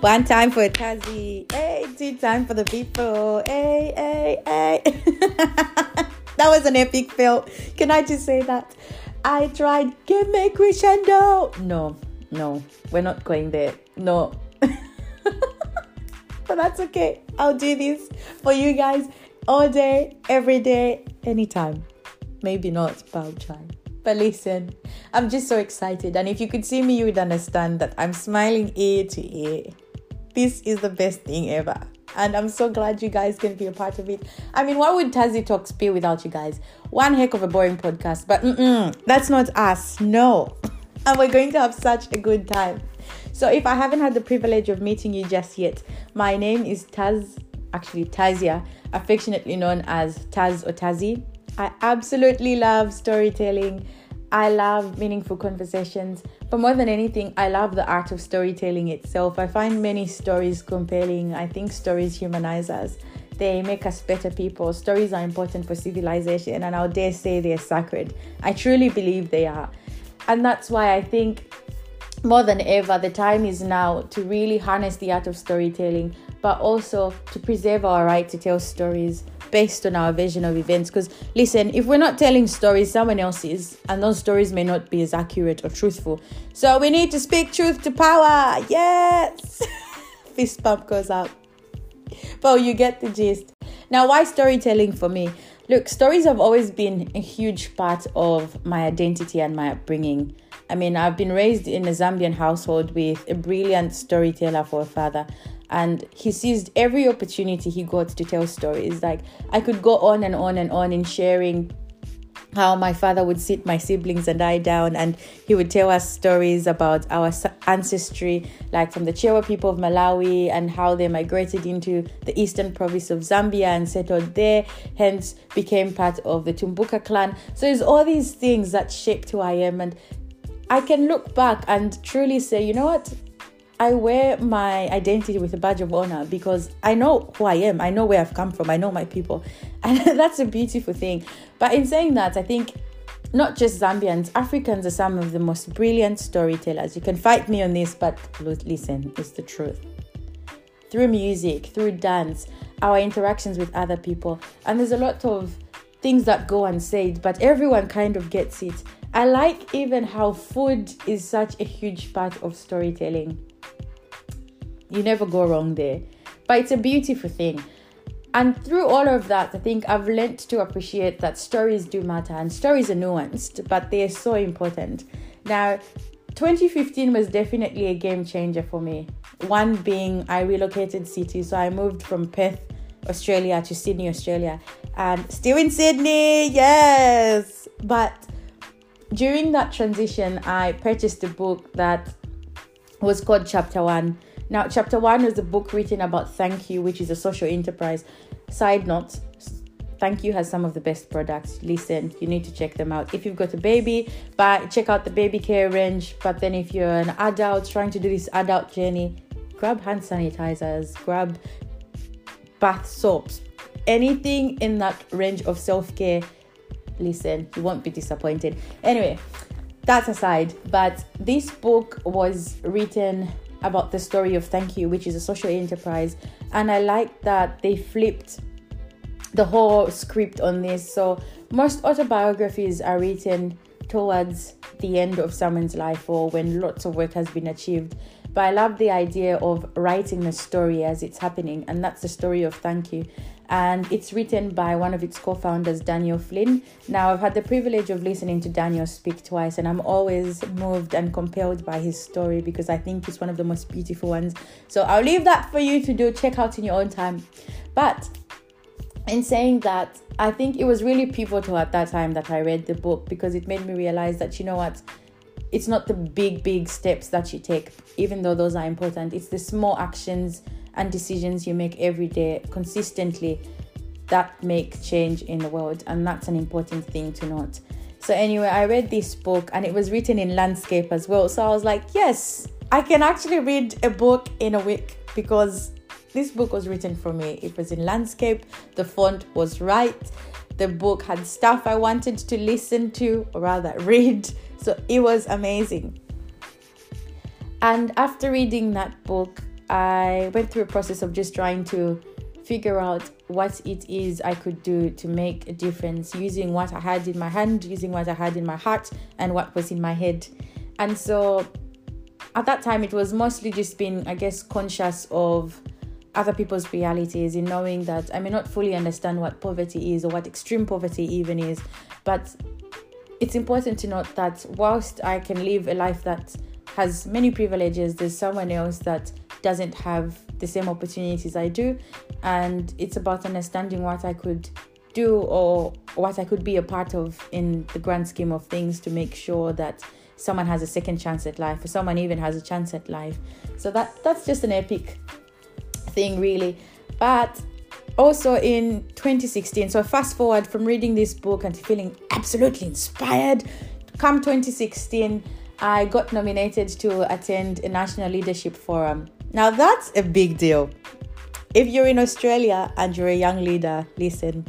One time for Tazi. Hey, two time for the people. Hey, hey, hey. that was an epic fail. Can I just say that? I tried, give me crescendo. No, no, we're not going there. No. but that's okay. I'll do this for you guys all day, every day, anytime. Maybe not, but I'll try. But listen, I'm just so excited. And if you could see me, you would understand that I'm smiling ear to ear. This is the best thing ever. And I'm so glad you guys can be a part of it. I mean, what would Tazi Talks be without you guys? One heck of a boring podcast, but that's not us. No. And we're going to have such a good time. So, if I haven't had the privilege of meeting you just yet, my name is Taz, actually Tazia, affectionately known as Taz or Tazi. I absolutely love storytelling. I love meaningful conversations. But more than anything, I love the art of storytelling itself. I find many stories compelling. I think stories humanize us. They make us better people. Stories are important for civilization, and I'll dare say they're sacred. I truly believe they are. And that's why I think more than ever, the time is now to really harness the art of storytelling, but also to preserve our right to tell stories based on our vision of events. Because listen, if we're not telling stories, someone else is, and those stories may not be as accurate or truthful. So we need to speak truth to power. Yes! Fist pump goes up. But you get the gist. Now, why storytelling for me? Look, stories have always been a huge part of my identity and my upbringing. I mean, I've been raised in a Zambian household with a brilliant storyteller for a father, and he seized every opportunity he got to tell stories. Like, I could go on and on and on in sharing how my father would sit my siblings and I down and he would tell us stories about our ancestry, like from the Chewa people of Malawi and how they migrated into the eastern province of Zambia and settled there, hence became part of the Tumbuka clan. So it's all these things that shaped who I am. And I can look back and truly say, you know what? I wear my identity with a badge of honor because I know who I am. I know where I've come from. I know my people. And that's a beautiful thing. But in saying that, I think not just Zambians, Africans are some of the most brilliant storytellers. You can fight me on this, but listen, it's the truth. Through music, through dance, our interactions with other people. And there's a lot of things that go unsaid, but everyone kind of gets it. I like even how food is such a huge part of storytelling. You never go wrong there. But it's a beautiful thing. And through all of that, I think I've learned to appreciate that stories do matter and stories are nuanced, but they're so important. Now, 2015 was definitely a game changer for me. One being I relocated cities, so I moved from Perth, Australia to Sydney, Australia, and still in Sydney, yes. But during that transition, I purchased a book that was called Chapter One now, chapter one is a book written about Thank You, which is a social enterprise. Side note, Thank You has some of the best products. Listen, you need to check them out. If you've got a baby, but check out the baby care range. But then if you're an adult trying to do this adult journey, grab hand sanitizers, grab bath soaps, anything in that range of self-care. Listen, you won't be disappointed. Anyway, that's aside, but this book was written about the story of Thank You, which is a social enterprise. And I like that they flipped the whole script on this. So most autobiographies are written towards the end of someone's life or when lots of work has been achieved. But I love the idea of writing the story as it's happening, and that's the story of Thank You and it's written by one of its co-founders daniel flynn. Now i've had the privilege of listening to daniel speak twice and i'm always moved and compelled by his story because i think it's one of the most beautiful ones. So i'll leave that for you to do. Check out in your own time. But in saying that i think it was really pivotal at that time that i read the book because it made me realize that you know what? It's not the big big steps that you take even though those are important. It's the small actions and decisions you make every day consistently that make change in the world and that's an important thing to note. So anyway i read this book and it was written in landscape as well. So i was like yes i can actually read a book in a week because this book was written for me. It was in landscape. The font was right. The book had stuff i wanted to listen to or rather read. So it was amazing. And after reading that book I went through a process of just trying to figure out what it is I could do to make a difference using what I had in my hand, using what I had in my heart, and what was in my head. And so at that time, it was mostly just being, I guess, conscious of other people's realities in knowing that I may not fully understand what poverty is or what extreme poverty even is, but it's important to note that whilst I can live a life that has many privileges, there's someone else that doesn't have the same opportunities I do. And it's about understanding what I could do or what I could be a part of in the grand scheme of things to make sure that someone has a second chance at life or someone even has a chance at life. So that that's just an epic thing really. But also in 2016, so fast forward from reading this book and feeling absolutely inspired, come 2016, I got nominated to attend a national leadership forum now that's a big deal. If you're in Australia and you're a young leader, listen.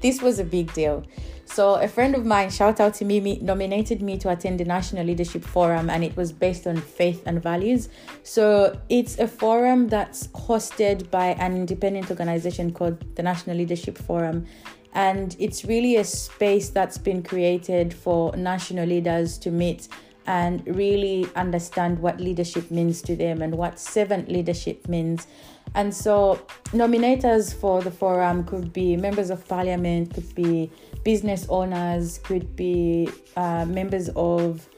This was a big deal. So a friend of mine, shout out to Mimi, nominated me to attend the National Leadership Forum, and it was based on faith and values. So it's a forum that's hosted by an independent organization called the National Leadership Forum, and it's really a space that's been created for national leaders to meet and really understand what leadership means to them and what servant leadership means. And so, nominators for the forum could be members of parliament, could be business owners, could be uh, members of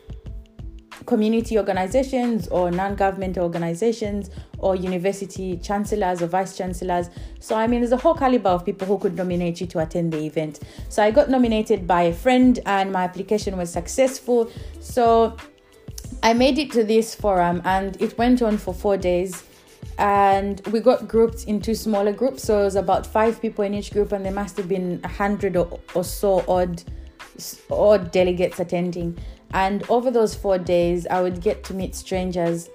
community organizations or non government organizations or university chancellors or vice chancellors. So, I mean, there's a whole caliber of people who could nominate you to attend the event. So, I got nominated by a friend and my application was successful. So, I made it to this forum and it went on for four days. And we got grouped into smaller groups. So, it was about five people in each group, and there must have been a hundred or, or so odd, odd delegates attending. And over those four days, I would get to meet strangers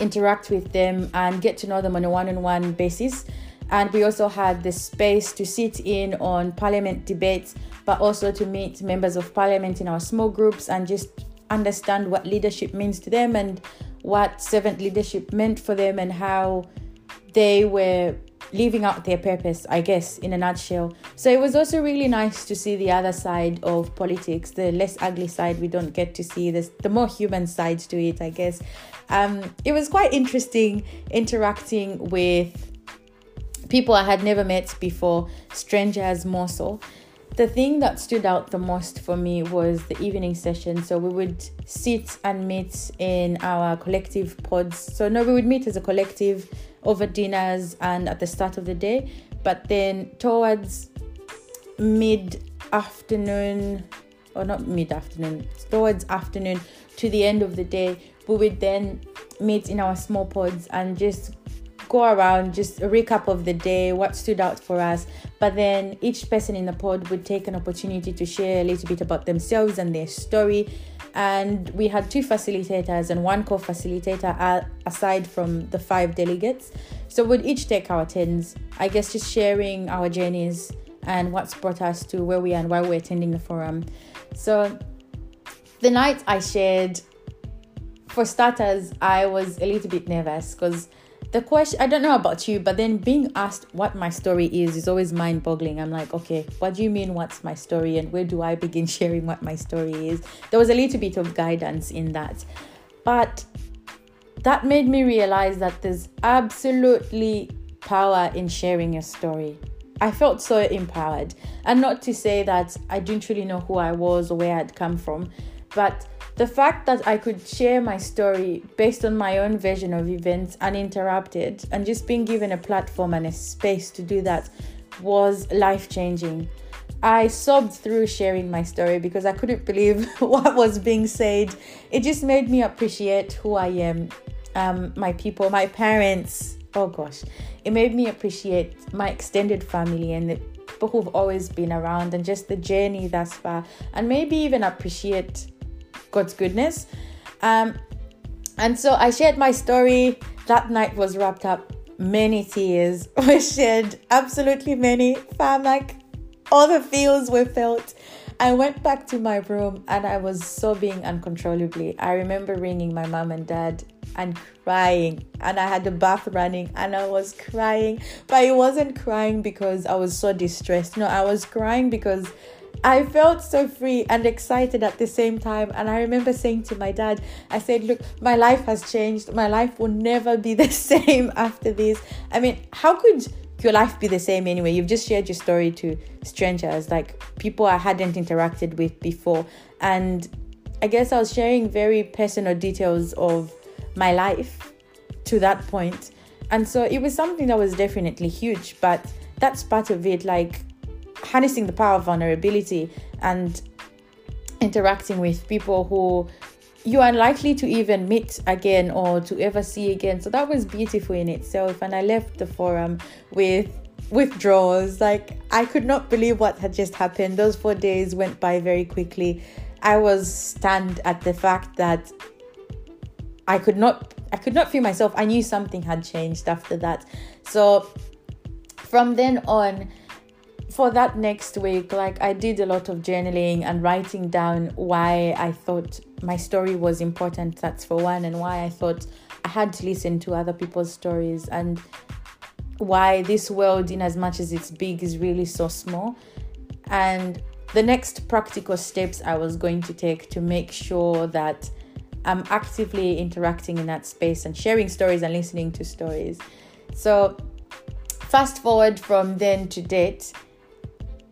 interact with them and get to know them on a one on one basis. And we also had the space to sit in on parliament debates, but also to meet members of parliament in our small groups and just understand what leadership means to them and what servant leadership meant for them and how they were living out their purpose, I guess, in a nutshell. So it was also really nice to see the other side of politics, the less ugly side we don't get to see, this the more human side to it, I guess. Um, it was quite interesting interacting with people I had never met before, strangers more so. The thing that stood out the most for me was the evening session. So we would sit and meet in our collective pods. So no, we would meet as a collective over dinners and at the start of the day. But then towards mid afternoon, or not mid afternoon, towards afternoon to the end of the day, we would then meet in our small pods and just go around just a recap of the day, what stood out for us. But then each person in the pod would take an opportunity to share a little bit about themselves and their story. And we had two facilitators and one co facilitator aside from the five delegates. So we'd each take our turns, I guess, just sharing our journeys and what's brought us to where we are and why we're attending the forum. So the night I shared for starters, I was a little bit nervous because the question I don't know about you, but then being asked what my story is is always mind boggling. I'm like, okay, what do you mean, what's my story, and where do I begin sharing what my story is? There was a little bit of guidance in that, but that made me realize that there's absolutely power in sharing your story. I felt so empowered, and not to say that I didn't really know who I was or where I'd come from, but the fact that I could share my story based on my own version of events uninterrupted and just being given a platform and a space to do that was life changing. I sobbed through sharing my story because I couldn't believe what was being said. It just made me appreciate who I am, um, my people, my parents. Oh gosh, it made me appreciate my extended family and the people who've always been around and just the journey thus far, and maybe even appreciate God's goodness. Um, and so I shared my story. That night was wrapped up. Many tears were shed, absolutely many. Fam, like all the feels were felt. I went back to my room and I was sobbing uncontrollably. I remember ringing my mom and dad and crying. And I had the bath running and I was crying. But I wasn't crying because I was so distressed. No, I was crying because I felt so free and excited at the same time. And I remember saying to my dad, I said, Look, my life has changed. My life will never be the same after this. I mean, how could your life be the same anyway? You've just shared your story to strangers, like people I hadn't interacted with before. And I guess I was sharing very personal details of my life to that point. And so it was something that was definitely huge, but that's part of it. Like, harnessing the power of vulnerability and interacting with people who you are unlikely to even meet again or to ever see again. So that was beautiful in itself. And I left the forum with withdrawals. Like I could not believe what had just happened. Those four days went by very quickly. I was stunned at the fact that I could not I could not feel myself. I knew something had changed after that. So from then on, for that next week, like I did a lot of journaling and writing down why I thought my story was important. That's for one, and why I thought I had to listen to other people's stories, and why this world, in as much as it's big, is really so small. And the next practical steps I was going to take to make sure that I'm actively interacting in that space and sharing stories and listening to stories. So, fast forward from then to date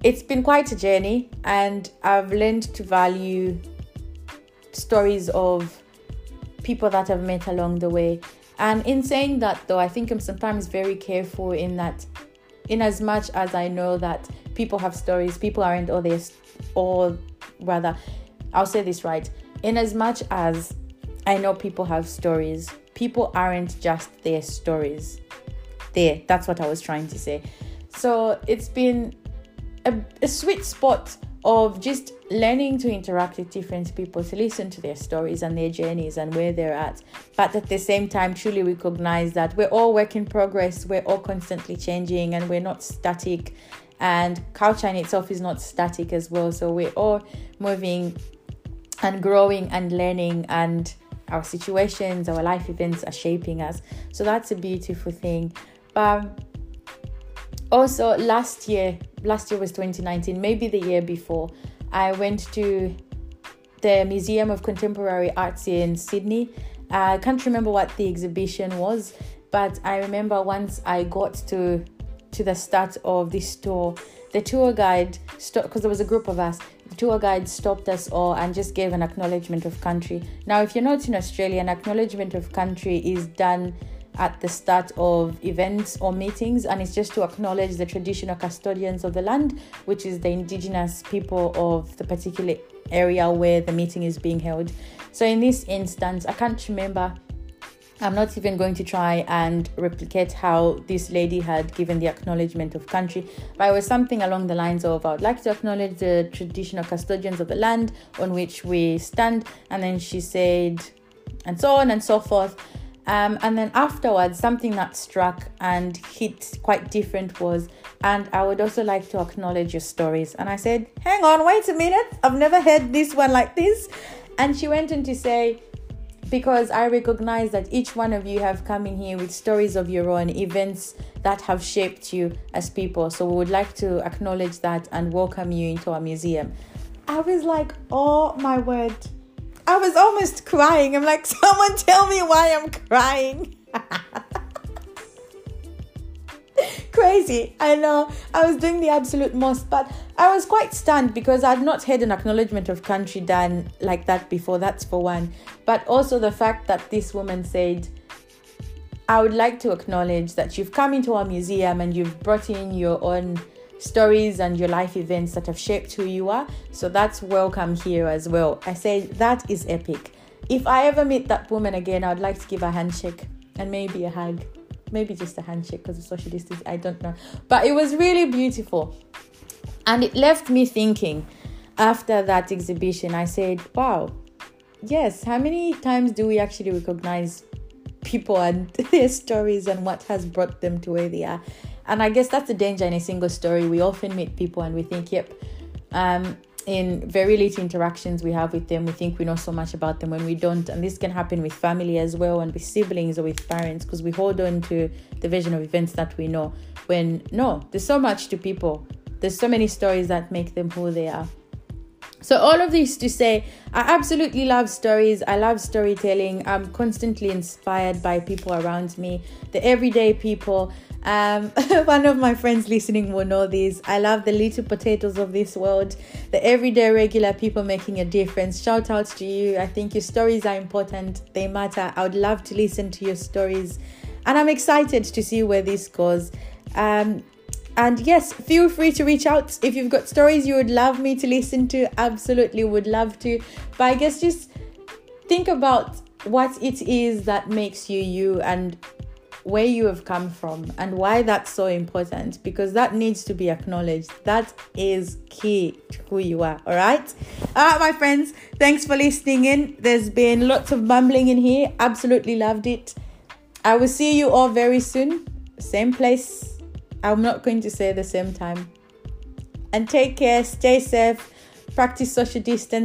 it's been quite a journey, and I've learned to value stories of people that I've met along the way. And in saying that, though, I think I'm sometimes very careful in that, in as much as I know that people have stories, people aren't all this, or rather, I'll say this right. In as much as I know people have stories, people aren't just their stories. There, that's what I was trying to say. So it's been a, a sweet spot of just learning to interact with different people, to listen to their stories and their journeys and where they're at. But at the same time, truly recognize that we're all work in progress, we're all constantly changing, and we're not static. And culture in itself is not static as well. So we're all moving and growing and learning, and our situations, our life events are shaping us. So that's a beautiful thing. But Oh, also, last year, last year was 2019, maybe the year before, I went to the Museum of Contemporary Arts in Sydney. I can't remember what the exhibition was, but I remember once I got to to the start of this tour, the tour guide stopped because there was a group of us. The tour guide stopped us all and just gave an acknowledgement of country. Now, if you're not in Australia, an acknowledgement of country is done at the start of events or meetings, and it's just to acknowledge the traditional custodians of the land, which is the indigenous people of the particular area where the meeting is being held. So, in this instance, I can't remember. I'm not even going to try and replicate how this lady had given the acknowledgement of country, but it was something along the lines of I would like to acknowledge the traditional custodians of the land on which we stand. And then she said, and so on and so forth. Um, and then afterwards, something that struck and hit quite different was, and I would also like to acknowledge your stories. And I said, hang on, wait a minute, I've never heard this one like this. And she went on to say, because I recognize that each one of you have come in here with stories of your own, events that have shaped you as people. So we would like to acknowledge that and welcome you into our museum. I was like, oh my word I was almost crying. I'm like, someone tell me why I'm crying. Crazy. I know. I was doing the absolute most, but I was quite stunned because I'd not had an acknowledgement of country done like that before. That's for one. But also the fact that this woman said, I would like to acknowledge that you've come into our museum and you've brought in your own stories and your life events that have shaped who you are. So that's welcome here as well. I say that is epic. If I ever meet that woman again, I would like to give a handshake and maybe a hug. Maybe just a handshake because of social distance. I don't know. But it was really beautiful. And it left me thinking after that exhibition. I said, wow, yes, how many times do we actually recognize people and their stories and what has brought them to where they are? And I guess that's the danger in a single story. We often meet people and we think, yep, um, in very little interactions we have with them, we think we know so much about them when we don't. And this can happen with family as well, and with siblings or with parents, because we hold on to the version of events that we know. When no, there's so much to people. There's so many stories that make them who they are. So, all of this to say, I absolutely love stories. I love storytelling. I'm constantly inspired by people around me, the everyday people. Um, one of my friends listening will know this. I love the little potatoes of this world, the everyday regular people making a difference. Shout out to you. I think your stories are important, they matter. I would love to listen to your stories, and I'm excited to see where this goes. Um, and yes, feel free to reach out if you've got stories you would love me to listen to. Absolutely would love to. But I guess just think about what it is that makes you you and where you have come from and why that's so important because that needs to be acknowledged. That is key to who you are. All right. All right, my friends. Thanks for listening in. There's been lots of mumbling in here. Absolutely loved it. I will see you all very soon. Same place. I'm not going to say the same time. And take care. Stay safe. Practice social distance